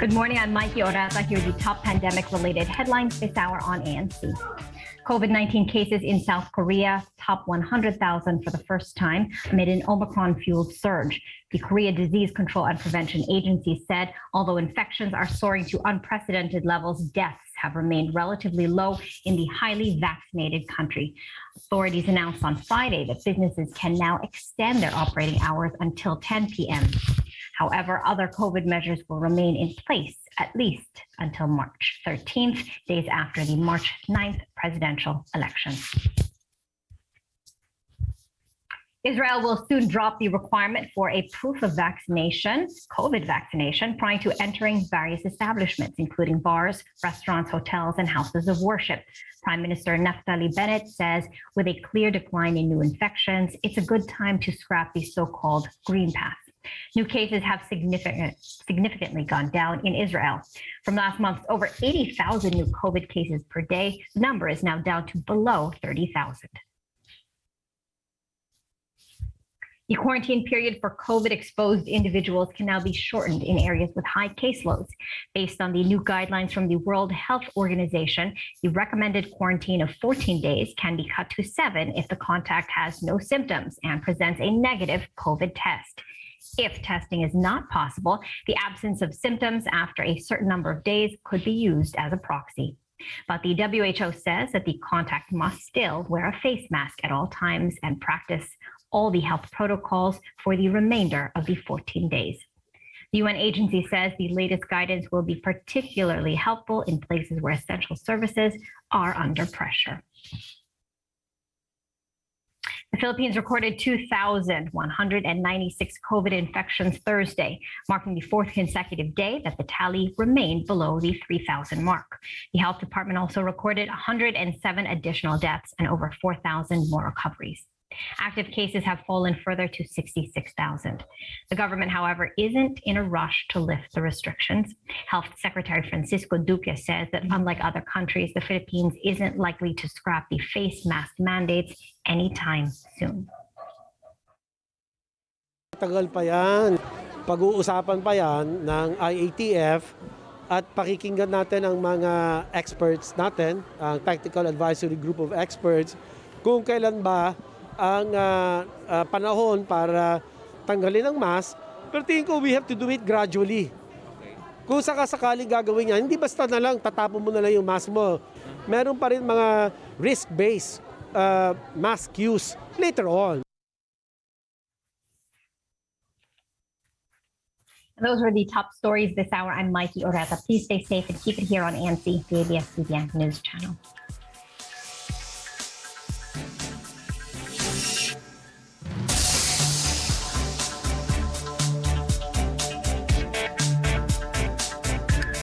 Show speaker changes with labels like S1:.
S1: Good morning. I'm Mikey Orata. Here are the top pandemic related headlines this hour on ANC. COVID 19 cases in South Korea top 100,000 for the first time amid an Omicron fueled surge. The Korea Disease Control and Prevention Agency said although infections are soaring to unprecedented levels, deaths have remained relatively low in the highly vaccinated country. Authorities announced on Friday that businesses can now extend their operating hours until 10 p.m. However, other COVID measures will remain in place at least until March 13th, days after the March 9th presidential election. Israel will soon drop the requirement for a proof of vaccination, COVID vaccination, prior to entering various establishments, including bars, restaurants, hotels, and houses of worship. Prime Minister Naftali Bennett says with a clear decline in new infections, it's a good time to scrap the so called green pass. New cases have significant, significantly gone down in Israel. From last month's over 80,000 new COVID cases per day, the number is now down to below 30,000. The quarantine period for COVID exposed individuals can now be shortened in areas with high caseloads. Based on the new guidelines from the World Health Organization, the recommended quarantine of 14 days can be cut to seven if the contact has no symptoms and presents a negative COVID test. If testing is not possible, the absence of symptoms after a certain number of days could be used as a proxy. But the WHO says that the contact must still wear a face mask at all times and practice all the health protocols for the remainder of the 14 days. The UN agency says the latest guidance will be particularly helpful in places where essential services are under pressure. Philippines recorded 2,196 COVID infections Thursday, marking the fourth consecutive day that the tally remained below the 3,000 mark. The health department also recorded 107 additional deaths and over 4,000 more recoveries. Active cases have fallen further to 66,000. The government, however, isn't in a rush to lift the restrictions. Health Secretary Francisco Duque says that unlike other countries, the Philippines isn't likely to scrap the face mask mandates anytime soon.
S2: Tagal pa yan. Pag-uusapan pa yan ng IATF at pakikinggan natin ang mga experts natin, ang Technical Advisory Group of Experts, kung kailan ba ang ah, ah, panahon para tanggalin ang mask. Pero tingin ko we have to do it gradually. Kung sakasakaling gagawin niya, hindi basta na lang tatapon mo na lang yung mask mo. Meron pa rin mga risk-based ah, mask use later on.
S1: Those were the top stories this hour. I'm Mikey Oreta. Please stay safe and keep it here on ANC, the ABS-CBN News Channel.